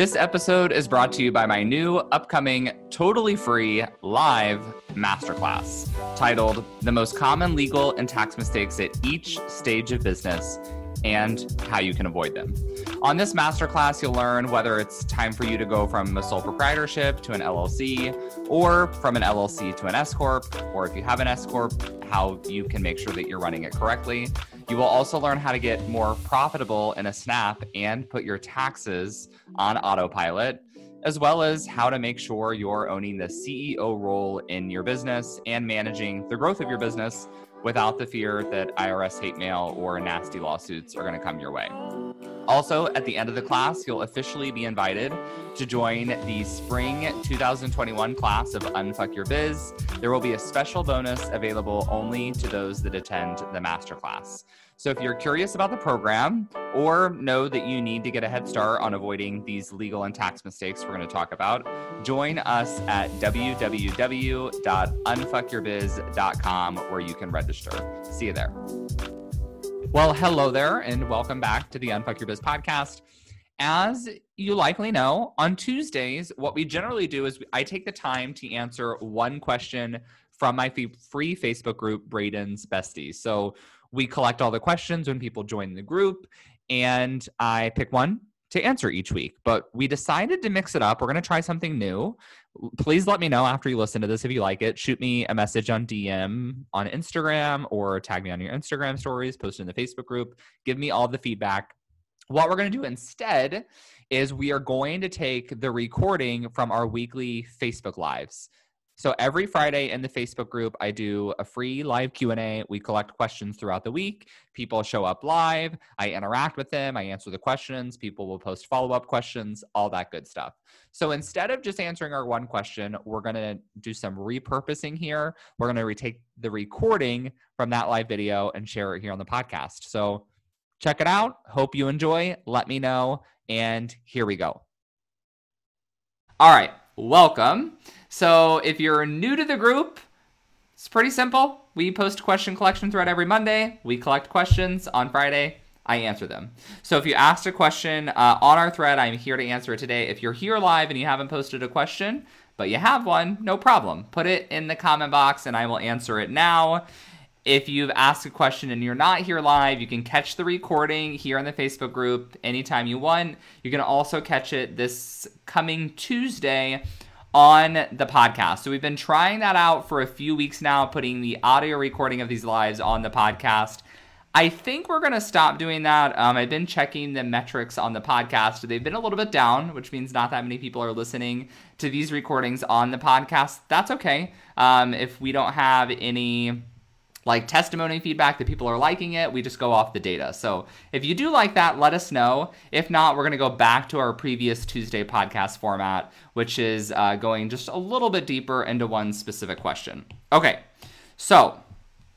This episode is brought to you by my new upcoming totally free live masterclass titled The Most Common Legal and Tax Mistakes at Each Stage of Business and How You Can Avoid Them. On this masterclass, you'll learn whether it's time for you to go from a sole proprietorship to an LLC or from an LLC to an S Corp, or if you have an S Corp, how you can make sure that you're running it correctly. You will also learn how to get more profitable in a snap and put your taxes on autopilot, as well as how to make sure you're owning the CEO role in your business and managing the growth of your business without the fear that IRS hate mail or nasty lawsuits are going to come your way. Also, at the end of the class, you'll officially be invited to join the spring 2021 class of Unfuck Your Biz. There will be a special bonus available only to those that attend the masterclass. So if you're curious about the program or know that you need to get a head start on avoiding these legal and tax mistakes we're going to talk about, join us at www.unfuckyourbiz.com where you can register. See you there. Well, hello there, and welcome back to the Unfuck Your Biz podcast. As you likely know, on Tuesdays, what we generally do is I take the time to answer one question from my free Facebook group, Braden's Besties. So we collect all the questions when people join the group, and I pick one to answer each week. But we decided to mix it up. We're going to try something new. Please let me know after you listen to this if you like it. Shoot me a message on DM on Instagram or tag me on your Instagram stories, post in the Facebook group. Give me all the feedback. What we're going to do instead is we are going to take the recording from our weekly Facebook lives. So every Friday in the Facebook group, I do a free live Q&A. We collect questions throughout the week. People show up live. I interact with them. I answer the questions. People will post follow-up questions, all that good stuff. So instead of just answering our one question, we're going to do some repurposing here. We're going to retake the recording from that live video and share it here on the podcast. So check it out. Hope you enjoy. Let me know. And here we go. All right. Welcome. So if you're new to the group, it's pretty simple. We post a question collection thread every Monday. We collect questions on Friday. I answer them. So if you asked a question uh, on our thread, I'm here to answer it today. If you're here live and you haven't posted a question, but you have one, no problem. Put it in the comment box and I will answer it now. If you've asked a question and you're not here live, you can catch the recording here in the Facebook group anytime you want. You can also catch it this coming Tuesday on the podcast. So we've been trying that out for a few weeks now, putting the audio recording of these lives on the podcast. I think we're going to stop doing that. Um, I've been checking the metrics on the podcast. They've been a little bit down, which means not that many people are listening to these recordings on the podcast. That's okay. Um, if we don't have any like testimony feedback that people are liking it. We just go off the data. So if you do like that, let us know. If not, we're going to go back to our previous Tuesday podcast format, which is uh, going just a little bit deeper into one specific question. Okay, so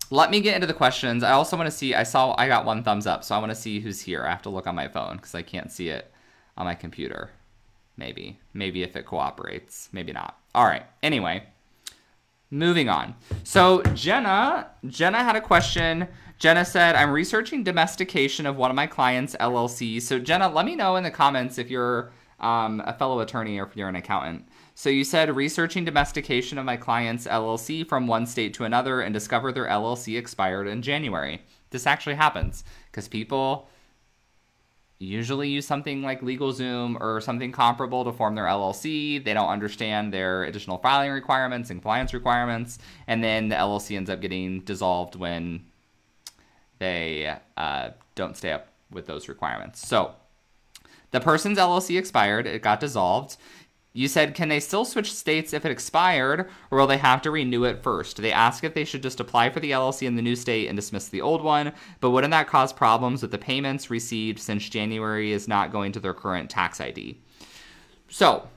let me get into the questions. I also want to see, I saw I got one thumbs up, so I want to see who's here. I have to look on my phone because I can't see it on my computer. Maybe. Maybe if it cooperates. Maybe not. All right. Anyway. Moving on. So Jenna, Jenna had a question. Jenna said, "I'm researching domestication of one of my clients' LLCs." So Jenna, let me know in the comments if you're um, a fellow attorney or if you're an accountant. So you said researching domestication of my client's LLC from one state to another and discover their LLC expired in January. This actually happens because people usually use something like LegalZoom or something comparable to form their LLC. They don't understand their additional filing requirements and compliance requirements, and then the LLC ends up getting dissolved when they uh, don't stay up with those requirements. So the person's LLC expired, it got dissolved. You said, can they still switch states if it expired, or will they have to renew it first? They ask if they should just apply for the LLC in the new state and dismiss the old one, but wouldn't that cause problems with the payments received since January is not going to their current tax ID? So,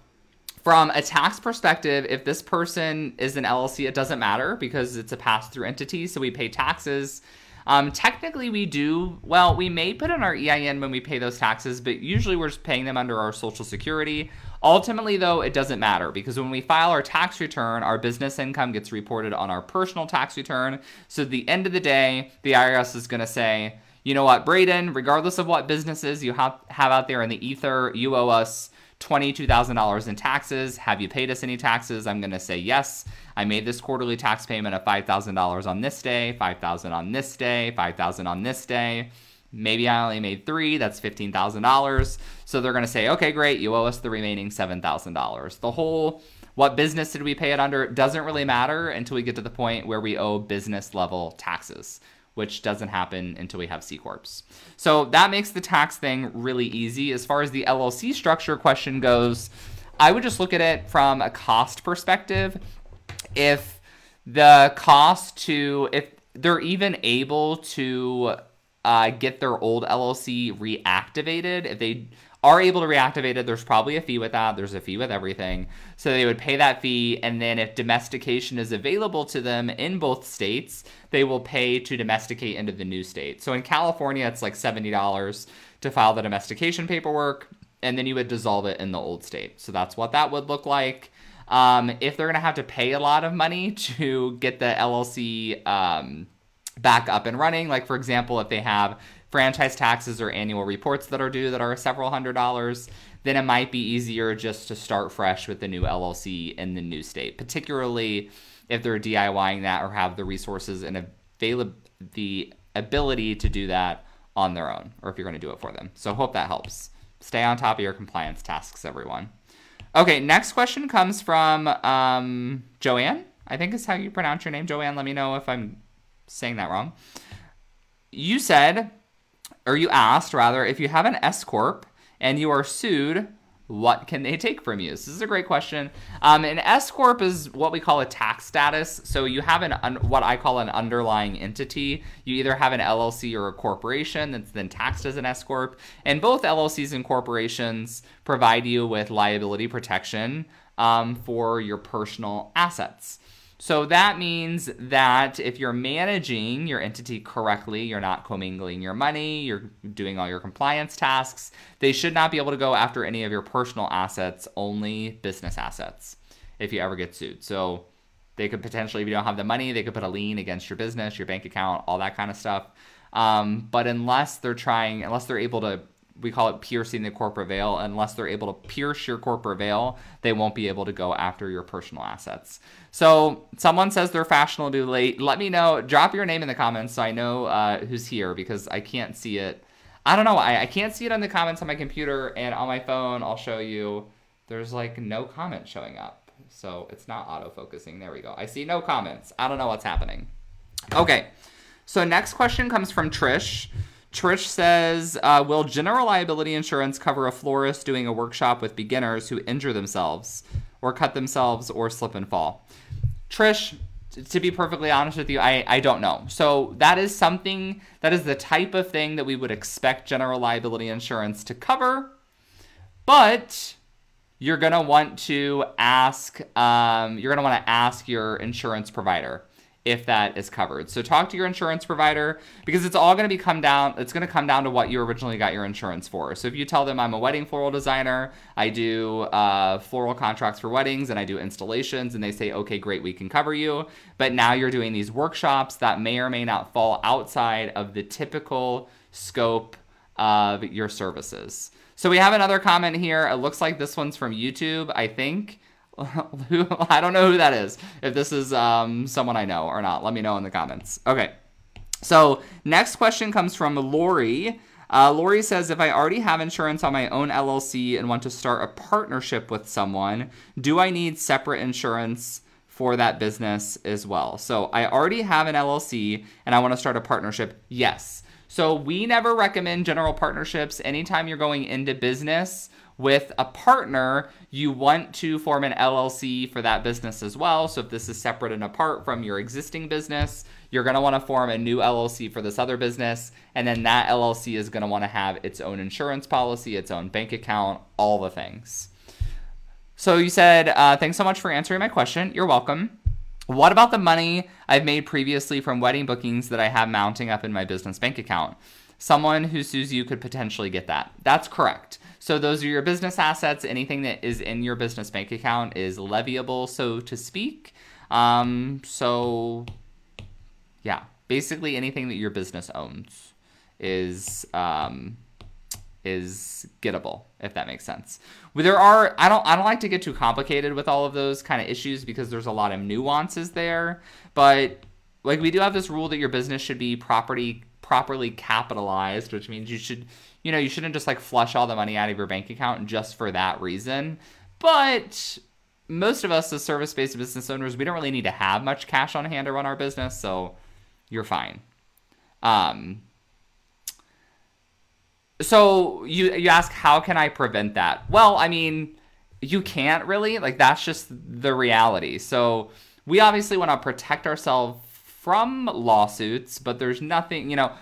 from a tax perspective, if this person is an LLC, it doesn't matter because it's a pass through entity, so we pay taxes. Um, technically, we do, well, we may put in our EIN when we pay those taxes, but usually we're just paying them under our Social Security Ultimately, though, it doesn't matter because when we file our tax return, our business income gets reported on our personal tax return. So at the end of the day, the IRS is going to say, you know what, Braden, regardless of what businesses you have, have out there in the ether, you owe us $22,000 in taxes. Have you paid us any taxes? I'm going to say yes. I made this quarterly tax payment of $5,000 on this day, 5,000 on this day, 5,000 on this day. Maybe I only made 3, that's $15,000. So they're going to say, "Okay, great, you owe us the remaining $7,000." The whole what business did we pay it under doesn't really matter until we get to the point where we owe business level taxes which doesn't happen until we have C Corps. So that makes the tax thing really easy. As far as the LLC structure question goes, I would just look at it from a cost perspective. If the cost to, if they're even able to uh, get their old LLC reactivated, if they are able to reactivate it, there's probably a fee with that. There's a fee with everything. So they would pay that fee. And then if domestication is available to them in both states, they will pay to domesticate into the new state. So in California, it's like $70 to file the domestication paperwork. And then you would dissolve it in the old state. So that's what that would look like. Um, if they're going to have to pay a lot of money to get the LLC um, back up and running, like for example, if they have franchise taxes or annual reports that are due that are several hundred dollars, then it might be easier just to start fresh with the new LLC in the new state, particularly if they're DIYing that or have the resources and avail- the ability to do that on their own, or if you're going to do it for them. So, hope that helps. Stay on top of your compliance tasks, everyone. Okay, next question comes from um, Joanne. I think is how you pronounce your name, Joanne. Let me know if I'm saying that wrong. You said or you asked rather, if you have an S corp and you are sued, what can they take from you? This is a great question. Um, an S corp is what we call a tax status. So you have an un- what I call an underlying entity. You either have an LLC or a corporation that's then taxed as an S corp, and both LLCs and corporations provide you with liability protection um, for your personal assets. So that means that if you're managing your entity correctly, you're not commingling your money, you're doing all your compliance tasks, they should not be able to go after any of your personal assets, only business assets if you ever get sued. So they could potentially, if you don't have the money, they could put a lien against your business, your bank account, all that kind of stuff. Um, but unless they're trying, unless they're able to we call it piercing the corporate veil. Unless they're able to pierce your corporate veil, they won't be able to go after your personal assets. So, someone says they're fashionably late. Let me know. Drop your name in the comments so I know uh, who's here because I can't see it. I don't know. I, I can't see it on the comments on my computer and on my phone. I'll show you. There's like no comment showing up. So, it's not auto focusing. There we go. I see no comments. I don't know what's happening. Okay. So, next question comes from Trish. Trish says, uh, "Will general liability insurance cover a florist doing a workshop with beginners who injure themselves, or cut themselves, or slip and fall?" Trish, to be perfectly honest with you, I, I don't know. So that is something that is the type of thing that we would expect general liability insurance to cover, but you're gonna want to ask um, you're gonna want to ask your insurance provider if that is covered. So talk to your insurance provider because it's all going to be come down it's going to come down to what you originally got your insurance for. So if you tell them I'm a wedding floral designer, I do uh, floral contracts for weddings and I do installations and they say okay great we can cover you, but now you're doing these workshops that may or may not fall outside of the typical scope of your services. So we have another comment here. It looks like this one's from YouTube, I think. I don't know who that is. If this is um, someone I know or not, let me know in the comments. Okay. So next question comes from Lori. Uh, Lori says, if I already have insurance on my own LLC and want to start a partnership with someone, do I need separate insurance for that business as well? So I already have an LLC and I want to start a partnership. Yes. So we never recommend general partnerships anytime you're going into business with a partner, you want to form an LLC for that business as well. So if this is separate and apart from your existing business, you're going to want to form a new LLC for this other business. And then that LLC is going to want to have its own insurance policy, its own bank account, all the things. So you said, uh, thanks so much for answering my question. You're welcome. What about the money I've made previously from wedding bookings that I have mounting up in my business bank account? Someone who sues you could potentially get that. That's correct. So those are your business assets. Anything that is in your business bank account is leviable, so to speak. Um, so yeah, basically anything that your business owns is um, is gettable if that makes sense there are i don't i don't like to get too complicated with all of those kind of issues because there's a lot of nuances there but like we do have this rule that your business should be property properly capitalized which means you should you know you shouldn't just like flush all the money out of your bank account just for that reason but most of us as service-based business owners we don't really need to have much cash on hand to run our business so you're fine um so you you ask how can I prevent that? Well, I mean, you can't really. Like that's just the reality. So we obviously want to protect ourselves from lawsuits, but there's nothing, you know,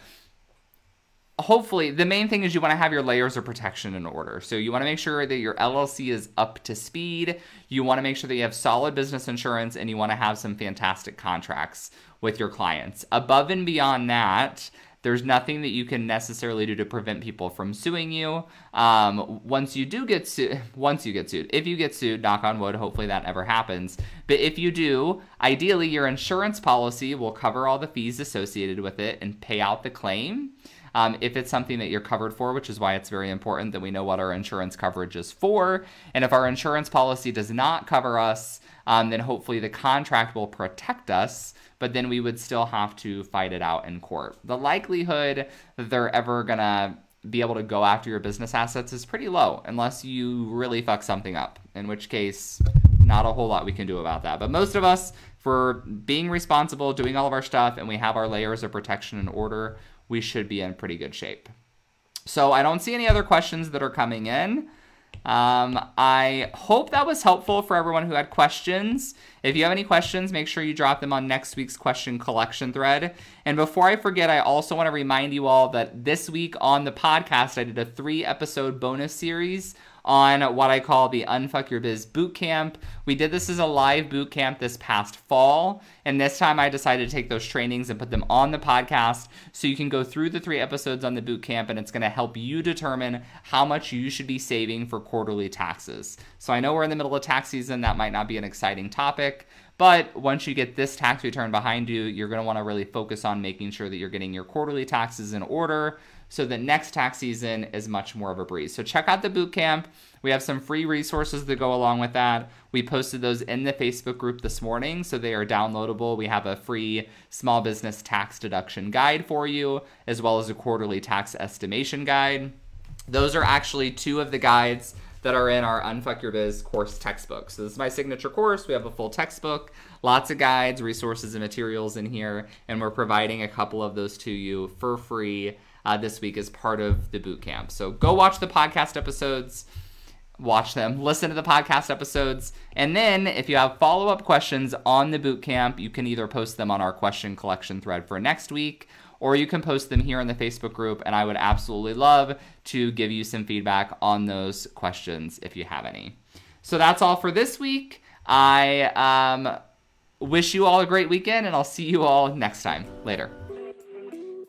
hopefully the main thing is you want to have your layers of protection in order. So you want to make sure that your LLC is up to speed. You want to make sure that you have solid business insurance and you want to have some fantastic contracts with your clients. Above and beyond that, there's nothing that you can necessarily do to prevent people from suing you. Um, once you do get sued, once you get sued, if you get sued, knock on wood, hopefully that never happens. But if you do, ideally your insurance policy will cover all the fees associated with it and pay out the claim. Um, if it's something that you're covered for, which is why it's very important that we know what our insurance coverage is for. And if our insurance policy does not cover us, um, then hopefully the contract will protect us but then we would still have to fight it out in court. The likelihood that they're ever gonna be able to go after your business assets is pretty low unless you really fuck something up, in which case, not a whole lot we can do about that. But most of us, for being responsible, doing all of our stuff, and we have our layers of protection in order, we should be in pretty good shape. So I don't see any other questions that are coming in. Um, I hope that was helpful for everyone who had questions. If you have any questions, make sure you drop them on next week's question collection thread. And before I forget, I also want to remind you all that this week on the podcast, I did a three episode bonus series on what I call the Unfuck Your Biz Boot Camp. We did this as a live boot camp this past fall, and this time I decided to take those trainings and put them on the podcast so you can go through the three episodes on the boot camp and it's going to help you determine how much you should be saving for quarterly taxes. So I know we're in the middle of tax season, that might not be an exciting topic. But once you get this tax return behind you, you're going to want to really focus on making sure that you're getting your quarterly taxes in order so the next tax season is much more of a breeze. So check out the boot camp. We have some free resources that go along with that. We posted those in the Facebook group this morning, so they are downloadable. We have a free small business tax deduction guide for you, as well as a quarterly tax estimation guide. Those are actually two of the guides that are in our Unfuck Your Biz course textbook. So this is my signature course. We have a full textbook, lots of guides, resources, and materials in here, and we're providing a couple of those to you for free uh, this week as part of the boot camp. So go watch the podcast episodes, watch them, listen to the podcast episodes, and then if you have follow up questions on the boot camp, you can either post them on our question collection thread for next week. Or you can post them here in the Facebook group, and I would absolutely love to give you some feedback on those questions if you have any. So that's all for this week. I um, wish you all a great weekend, and I'll see you all next time. Later.